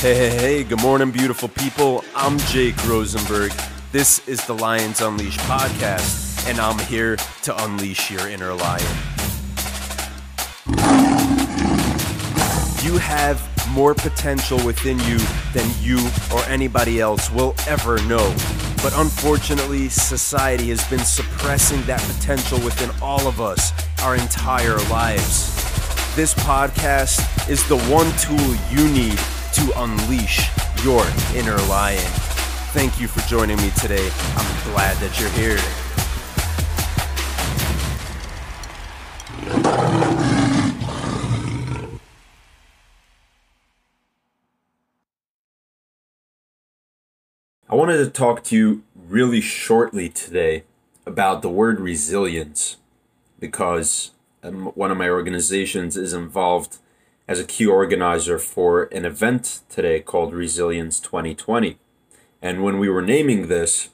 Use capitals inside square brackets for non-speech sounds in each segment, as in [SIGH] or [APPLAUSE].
Hey, hey, hey, good morning, beautiful people. I'm Jake Rosenberg. This is the Lions Unleashed podcast, and I'm here to unleash your inner lion. You have more potential within you than you or anybody else will ever know. But unfortunately, society has been suppressing that potential within all of us our entire lives. This podcast is the one tool you need to unleash your inner lion. Thank you for joining me today. I'm glad that you're here. I wanted to talk to you really shortly today about the word resilience because um, one of my organizations is involved as a key organizer for an event today called Resilience 2020. And when we were naming this,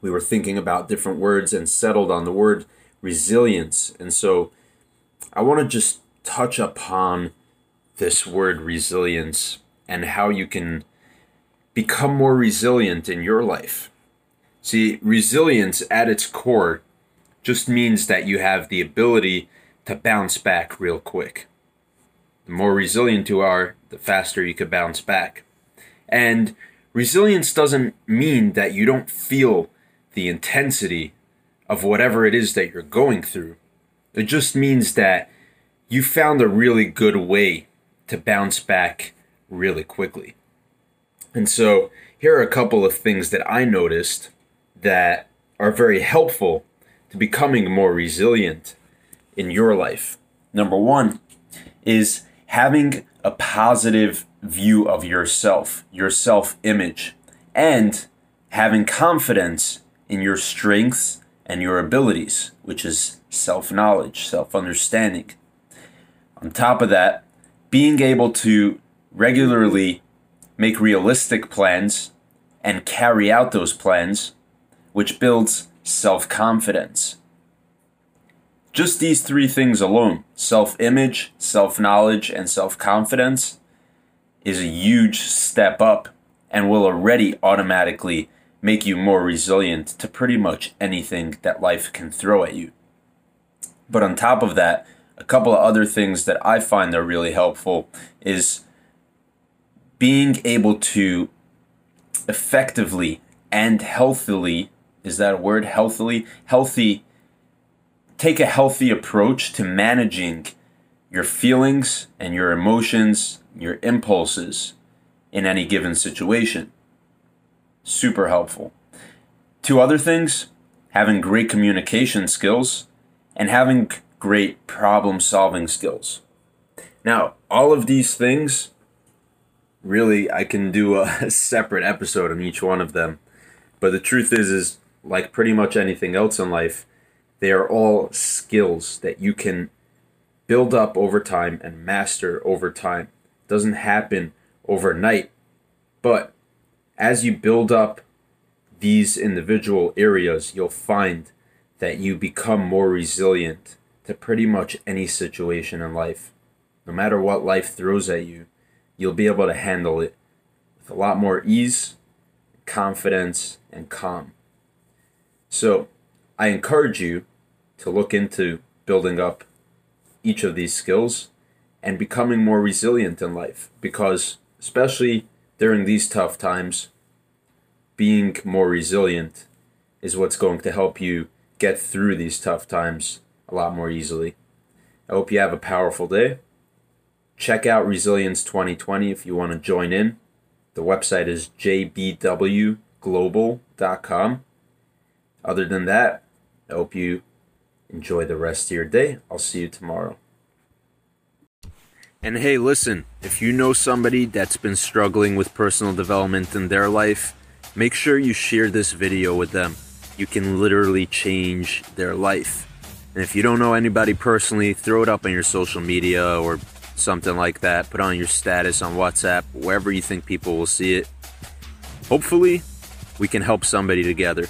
we were thinking about different words and settled on the word resilience. And so I want to just touch upon this word resilience and how you can become more resilient in your life. See, resilience at its core just means that you have the ability to bounce back real quick. The more resilient you are, the faster you could bounce back. And resilience doesn't mean that you don't feel the intensity of whatever it is that you're going through. It just means that you found a really good way to bounce back really quickly. And so, here are a couple of things that I noticed that are very helpful to becoming more resilient in your life. Number one is having a positive view of yourself, your self image, and having confidence in your strengths and your abilities, which is self knowledge, self understanding. On top of that, being able to regularly make realistic plans and carry out those plans, which builds self confidence. Just these three things alone self image, self knowledge, and self confidence is a huge step up and will already automatically make you more resilient to pretty much anything that life can throw at you. But on top of that, a couple of other things that I find are really helpful is being able to effectively and healthily is that a word healthily healthy take a healthy approach to managing your feelings and your emotions, your impulses in any given situation. Super helpful. Two other things having great communication skills and having great problem solving skills. Now, all of these things, really, I can do a [LAUGHS] separate episode on each one of them. But the truth is, is like pretty much anything else in life, they are all skills that you can build up over time and master over time. It doesn't happen overnight, but as you build up these individual areas, you'll find that you become more resilient to pretty much any situation in life. No matter what life throws at you, you'll be able to handle it with a lot more ease, confidence, and calm. So, I encourage you to look into building up each of these skills and becoming more resilient in life because especially during these tough times being more resilient is what's going to help you get through these tough times a lot more easily. I hope you have a powerful day. Check out Resilience 2020 if you want to join in. The website is jbwglobal.com. Other than that, I hope you Enjoy the rest of your day. I'll see you tomorrow. And hey, listen, if you know somebody that's been struggling with personal development in their life, make sure you share this video with them. You can literally change their life. And if you don't know anybody personally, throw it up on your social media or something like that. Put on your status on WhatsApp, wherever you think people will see it. Hopefully, we can help somebody together.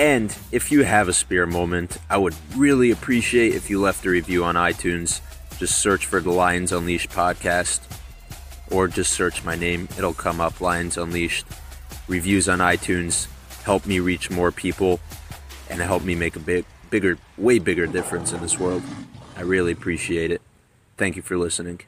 And if you have a spare moment, I would really appreciate if you left a review on iTunes. Just search for the Lions Unleashed podcast. or just search my name. It'll come up Lions Unleashed. Reviews on iTunes help me reach more people and help me make a big, bigger, way bigger difference in this world. I really appreciate it. Thank you for listening.